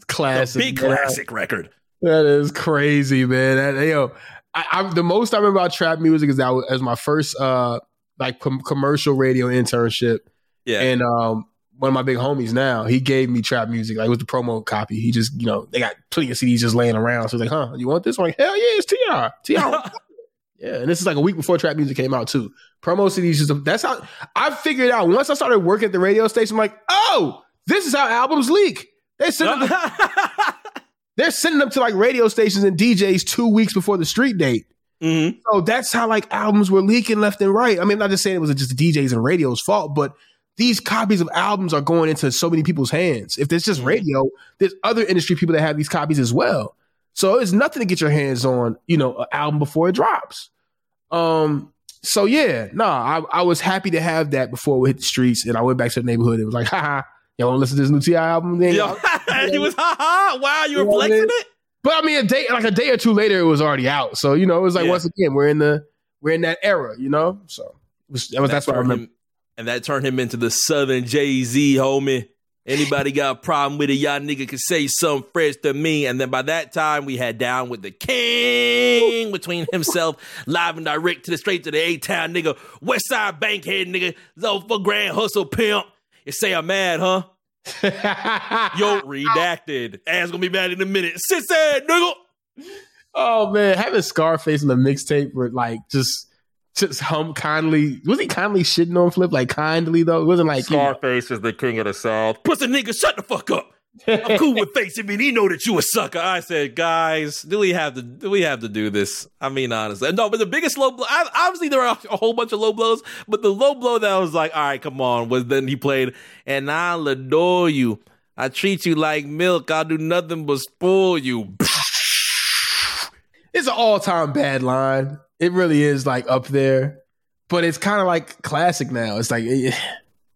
S1: Classic.
S2: Big
S1: man.
S2: classic record.
S1: That is crazy, man. That, yo, I, I, the most I remember about trap music is that was, as my first uh like com- commercial radio internship.
S2: Yeah.
S1: And um, one of my big homies now, he gave me trap music. Like it was the promo copy. He just, you know, they got plenty of CDs just laying around. So he's like, huh, you want this? I'm like, hell yeah, it's TR. TR. *laughs* yeah. And this is like a week before trap music came out too. Promo CDs just that's how I figured out once I started working at the radio station, I'm like, oh, this is how albums leak. They send them to, *laughs* they're sending them to like radio stations and DJs two weeks before the street date.
S2: Mm-hmm.
S1: So that's how like albums were leaking left and right. I mean, I'm not just saying it was just the DJs and radio's fault, but these copies of albums are going into so many people's hands. If there's just radio, there's other industry people that have these copies as well. So it's nothing to get your hands on, you know, an album before it drops. Um, so yeah, no, I, I was happy to have that before we hit the streets, and I went back to the neighborhood. It was like, *laughs* haha, y'all want to listen to this new T.I. album? Then
S2: Yo, he *laughs* was, ha ha, wow, you were flexing it?
S1: But I mean, a day like a day or two later, it was already out. So you know, it was like
S2: Yeah.
S1: once again, we're in the we're in that era, you know. So was, that was, that's what I remember.
S2: him- and that turned him into the Southern Jay Z, homie. Anybody got a problem with it? Y'all nigga can say something fresh to me. And then by that time, we had down with the king between himself, live and direct to the straight to the A Town nigga, West Side Bankhead nigga, Zo for Grand Hustle Pimp. You say I'm mad, huh? *laughs* Yo, redacted. Ass gonna be mad in a minute. Sit sad, nigga.
S1: Oh man, having Scarface in the mixtape were like just just hum kindly. Was he kindly shitting on Flip? Like kindly though, it wasn't like you know,
S2: Scarface is the king of the South. Pussy nigga, shut the fuck up. I'm cool with *laughs* mean, he know that you a sucker. I said, guys, do we have to do we have to do this? I mean, honestly, no. But the biggest low blow, I, obviously, there are a whole bunch of low blows. But the low blow that I was like, all right, come on, was then he played, and I'll adore you. I treat you like milk. I'll do nothing but spoil you. *laughs*
S1: it's an all time bad line. It really is like up there, but it's kind of like classic now. It's like eh,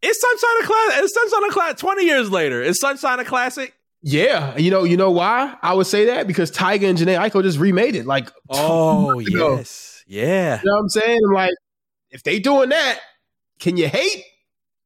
S2: It's Sunshine of Classic. It's Sunshine of Classic. Twenty years later, is Sunshine a classic?
S1: Yeah, you know, you know why I would say that because Tyga and Jhené Aiko just remade it. Like,
S2: oh yes, yeah.
S1: You know what I'm saying? I'm like, if they doing that, can you hate?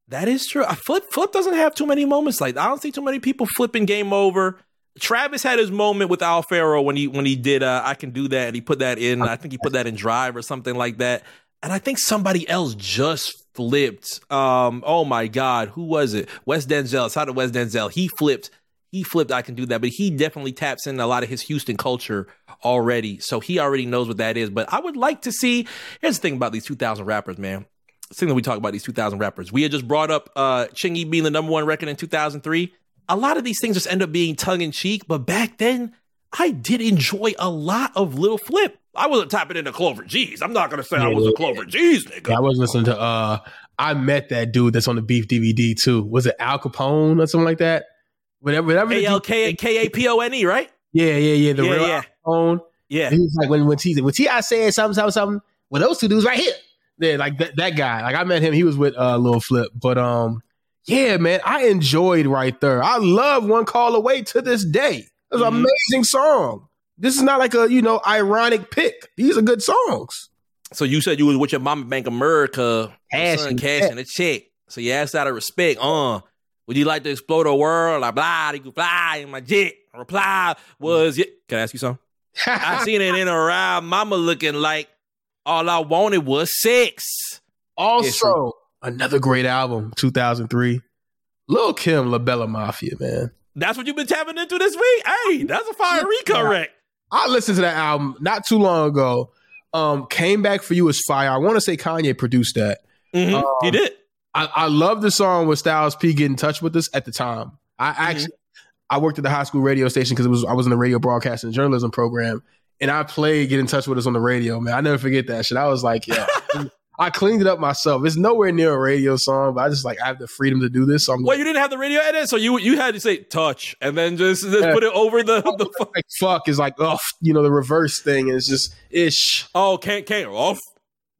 S2: That is true. Flip flip doesn't have too many moments like that. I don't see too many people flipping game over. Travis had his moment with Al Faro when he when he did uh, I can do that and he put that in I think he put that in drive or something like that. And I think somebody else just flipped. Um, oh my God, who was it? Wes Denzel. Shout out to Wes Denzel. He flipped he flipped I can do that, but he definitely taps in a lot of his Houston culture already. So he already knows what that is. But I would like to see here's the thing about these 2000 rappers, man. The thing that we talk about these 2000 rappers. We had just brought up uh Chingy being the number one record in 2003. A lot of these things just end up being tongue in cheek, but back then I did enjoy a lot of Lil Flip. I wasn't tapping into Clover G's. I'm not gonna say yeah, I was a Clover G's nigga.
S1: I was listening to uh I met that dude that's on the beef DVD too. Was it Al Capone or something like that?
S2: Whatever, whatever. A L K K A P O N E, right?
S1: Yeah, yeah, yeah. The yeah, real yeah. phone.
S2: Yeah.
S1: He was like when when T when T.I. said something, something, something. Well, those two dudes right here. Yeah, like that, that guy. Like I met him. He was with uh Lil Flip. But um, yeah, man, I enjoyed right there. I love One Call Away to this day. It's an mm-hmm. amazing song. This is not like a you know ironic pick. These are good songs.
S2: So you said you was with your mama Bank America, cash and cash a check. So you asked out of respect, uh, would you like to explore the world? Like, blah, you could fly in my jet. Reply was, yeah. Can I ask you something? I *laughs* seen it in around mama looking like all I wanted was sex.
S1: Also, another great album, 2003. Lil Kim, La Bella Mafia, man.
S2: That's what you've been tapping into this week? Hey, that's a fire recorrect.
S1: I listened to that album not too long ago. Um, Came Back For You is fire. I want to say Kanye produced that.
S2: Mm-hmm. Um, he did.
S1: I, I love the song with Styles P getting in touch with us at the time. I mm-hmm. actually I worked at the high school radio station because it was I was in the radio broadcasting journalism program, and I played "Get in Touch with Us" on the radio. Man, I never forget that shit. I was like, yeah. *laughs* I cleaned it up myself. It's nowhere near a radio song, but I just like I have the freedom to do this. So I'm
S2: well, you didn't have the radio edit, so you you had to say touch and then just, just yeah. put it over the the fuck. *laughs*
S1: Like, fuck is like oh you know the reverse thing. It's just ish.
S2: Oh, can't can't off.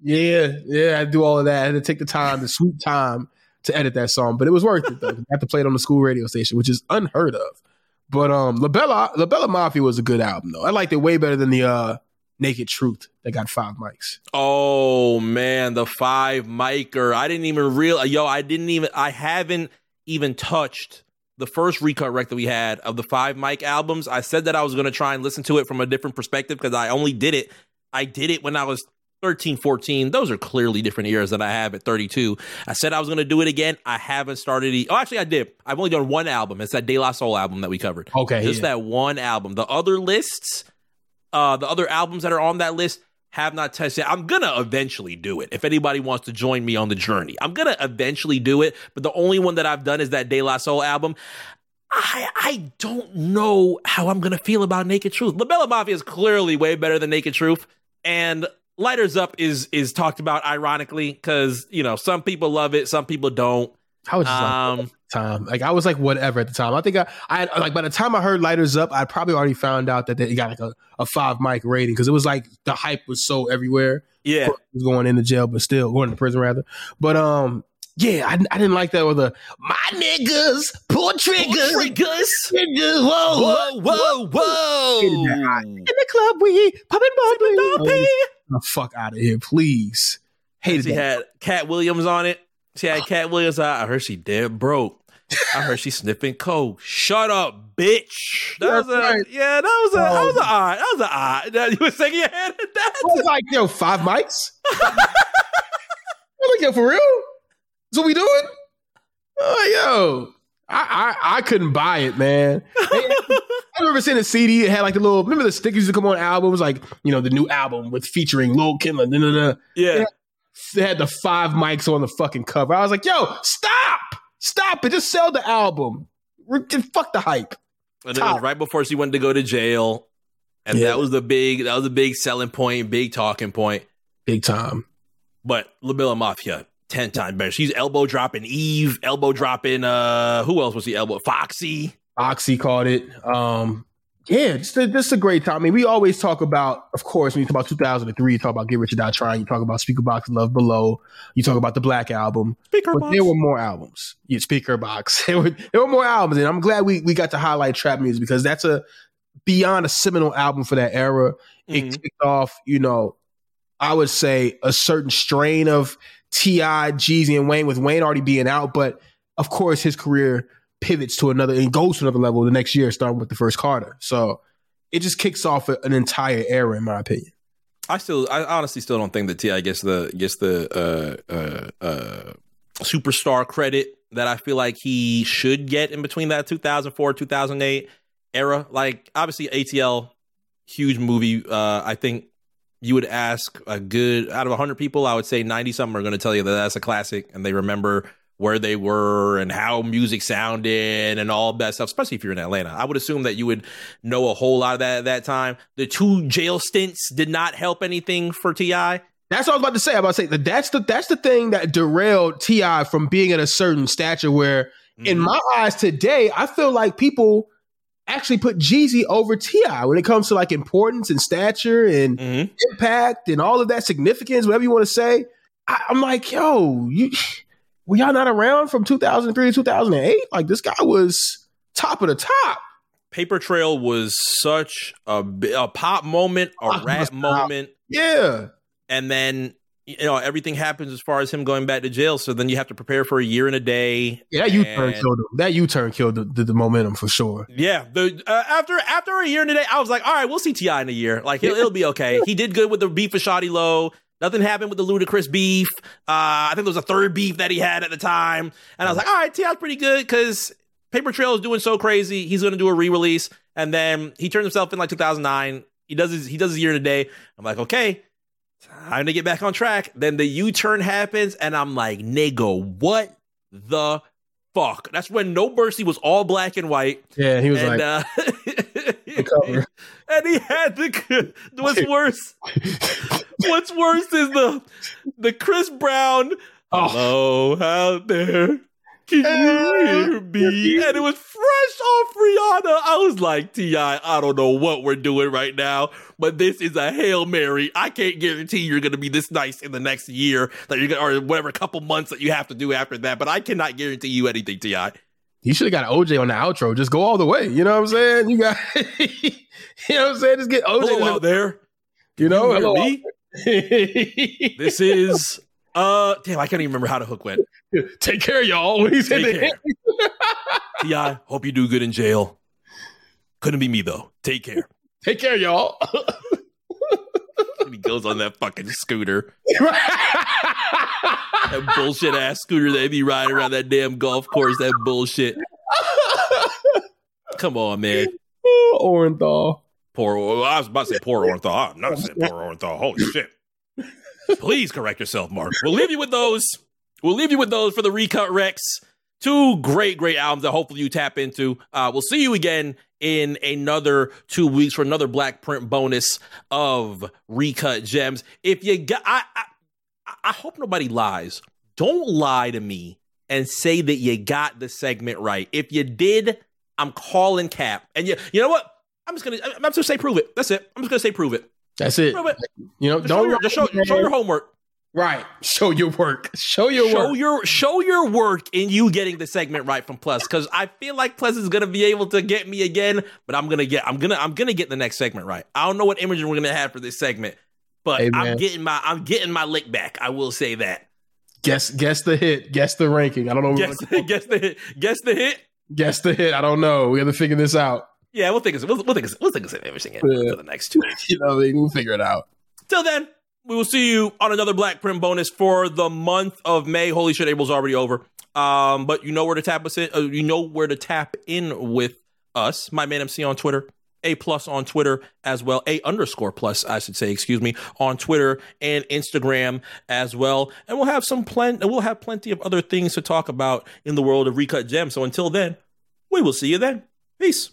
S1: Yeah, yeah, I do all of that. I had to take the time, the sweet time to edit that song, but it was worth it though. I had to play it on the school radio station, which is unheard of. But um La Bella La Bella Mafia was a good album though. I liked it way better than the uh Naked Truth that got five mics.
S2: Oh man, the five micer. I didn't even real yo, I didn't even I haven't even touched the first recut rec that we had of the five mic albums. I said that I was gonna try and listen to it from a different perspective because I only did it. I did it when I was 13, 14, those are clearly different years than I have at 32. I said I was going to do it again. I haven't started. E- oh, actually, I did. I've only done one album. It's that De La Soul album that we covered.
S1: Okay.
S2: Just yeah. that one album. The other lists, uh, the other albums that are on that list have not tested. I'm to eventually do it. If anybody wants to join me on the journey, I'm to eventually do it. But the only one that I've done is that De La Soul album. I I don't know how I'm gonna feel about Naked Truth. La Bella Mafia is clearly way better than Naked Truth, and Lighters Up is is talked about ironically because you know some people love it, some people don't.
S1: I was just um, like, time like I was like whatever at the time. I think I, I had, like by the time I heard Lighters Up, I probably already found out that they got like a, a five mic rating because it was like the hype was so everywhere.
S2: Yeah,
S1: was going into jail, but still going to prison rather. But um, yeah, I, I didn't like that with the my niggas pull triggers, pull triggers,
S2: niggas, whoa, whoa, whoa, whoa.
S1: In the club we popping bubbly the fuck out of here, please.
S2: Hated that. had Katt Williams on it. She had Katt Williams. I heard she dead broke. I heard she sniffing coke. Shut up, bitch. That was a right. yeah. That was a that was a um, odd. That was a odd. You were shaking your head at that. I
S1: was like, yo, five mics. I was like, yo, for real? That's what we doing? Oh, yo. I, I, I couldn't buy it, man. *laughs* I remember seeing a CD. It had like the little remember the stickers that come on albums, like you know the new album with featuring Lil Kim. Nah.
S2: Yeah,
S1: had the five mics on the fucking cover. I was like, yo, stop, stop it, just sell the album. Fuck the hype.
S2: And it was right before she went to go to jail, and yeah. that was the big that was a big selling point, big talking point,
S1: big time.
S2: But La Bella Mafia ten times better. She's elbow dropping Eve, elbow dropping. Uh, who else was he elbow? Foxy.
S1: Foxy called it. Um, yeah, just a, just a great time. I mean, we always talk about, of course, when you talk about 2003, you talk about Get Rich or Die Trying, you talk about Speakerboxxx Love Below, you talk about the Black Album.
S2: Speaker
S1: but
S2: Box.
S1: there were more albums. Yeah, Speakerboxxx. *laughs* There were, there were more albums, and I'm glad we, we got to highlight trap music because that's a beyond a seminal album for that era. It
S2: Mhm.
S1: kicked off, you know, I would say a certain strain of T.I., Jeezy, and Wayne, with Wayne already being out, but of course his career pivots to another and goes to another level the next year, starting with the first Carter. So it just kicks off an entire era, in my opinion.
S2: I still, I honestly still don't think that T.I. gets the gets the uh, uh, uh, superstar credit that I feel like he should get in between that 2004 2008 era. Like obviously ATL, huge movie. Uh, I think you would ask a good out of 100 people, I would say 90 something are going to tell you that that's a classic and they remember where they were and how music sounded and all that stuff, especially if you're in Atlanta. I would assume that you would know a whole lot of that at that time. The two jail stints did not help anything for T.I.
S1: That's what I was about to say. I was about to say that that's the that's the thing that derailed T.I. from being at a certain stature. Where, in mm-hmm. my eyes, today, I feel like people actually put Jeezy over T.I. when it comes to like importance and stature and mm-hmm. impact and all of that significance, whatever you want to say. I, I'm like, yo, you were y'all not around from 2003 to 2008? Like this guy was top of the top.
S2: Paper Trail was such a, a pop moment, a rap moment.
S1: Yeah.
S2: And then, you know, everything happens as far as him going back to jail. So then you have to prepare for a year and a day.
S1: Yeah, that U turn killed him. That U turn killed the, the, the momentum for sure.
S2: Yeah, the uh, after after a year and a day, I was like, all right, we'll see T.I. in a year. Like he'll, it'll be okay. He did good with the beef with Shawty Lo. Nothing happened with the Ludacris beef. Uh, I think there was a third beef that he had at the time, and I was like, all right, T.I.'s pretty good because Paper Trail is doing so crazy. He's going to do a re-release, and then he turns himself in like 2009. He does his he does his year and a day. I'm like, okay, time to get back on track. Then the U turn happens, and I'm like, nigga, what the fuck? That's when No Mercy was all black and white.
S1: Yeah, he was
S2: and,
S1: like,
S2: uh, *laughs* and he had the what's worse. *laughs* *laughs* what's worse is the the Chris Brown.
S1: Oh.
S2: Hello out there. Can you hear me? And it was fresh off Rihanna. I was like, T.I., I don't know what we're doing right now, but this is a Hail Mary. I can't guarantee you're going to be this nice in the next year that you're gonna, or whatever couple months that you have to do after that, but I cannot guarantee you anything, T.I.
S1: You should have got OJ on the outro. Just go all the way. You know what I'm saying? You got, *laughs* you know what I'm saying? Just get OJ
S2: Hello out there.
S1: You know, hello.
S2: me? This is uh damn, I can't even remember how the hook went.
S1: Take care, y'all. He said that- *laughs*
S2: T.I., hope you do good in jail. Couldn't be me though. Take care.
S1: Take care, y'all.
S2: And he goes on that fucking scooter. *laughs* that bullshit ass scooter that be riding around that damn golf course. That bullshit. Come on, man.
S1: Orenthal.
S2: Poor. I was about to say poor Orenthal. I'm not saying poor Orenthal. Holy *laughs* shit. Please correct yourself, Mark. We'll leave you with those. We'll leave you with those for the Recut Recs. Two great, great albums that hopefully you tap into. Uh, we'll see you again in another two weeks for another Black Print bonus of Recut Gems. If you got, I, I, I hope nobody lies. Don't lie to me and say that you got the segment right. If you did, I'm calling cap. And you, you know what? I'm just gonna, I'm just gonna say prove it. That's it. I'm just gonna say prove it.
S1: That's it.
S2: Prove it.
S1: You know,
S2: Just
S1: don't
S2: show your, just show, show your homework.
S1: Right. Show your work. Show your work.
S2: show
S1: work.
S2: your show your work in you getting the segment right from Plus because I feel like Plus is gonna be able to get me again, but I'm gonna get I'm gonna I'm gonna get the next segment right. I don't know what image we're gonna have for this segment, but
S1: Hey,
S2: I'm getting my I'm getting my lick back. I will say that.
S1: Guess guess the hit. Guess the ranking. I don't know.
S2: Guess *laughs* guess the hit. Guess the hit.
S1: Guess the hit. I don't know. We have to figure this out.
S2: Yeah, we'll think of we'll, we'll think of we'll think of everything
S1: Yeah.
S2: for the next two weeks. *laughs*
S1: You know, what I mean? we'll figure it out.
S2: Till then, we will see you on another Black Print bonus for the month of May. Holy shit, April's already over. Um, but you know where to tap us in. Uh, you know where to tap in with us. My man MC on Twitter. A plus on Twitter as well. A underscore plus, I should say, excuse me, on Twitter and Instagram as well. And we'll have some plen- we'll have plenty of other things to talk about in the world of Recut Gems. So until then, we will see you then. Peace.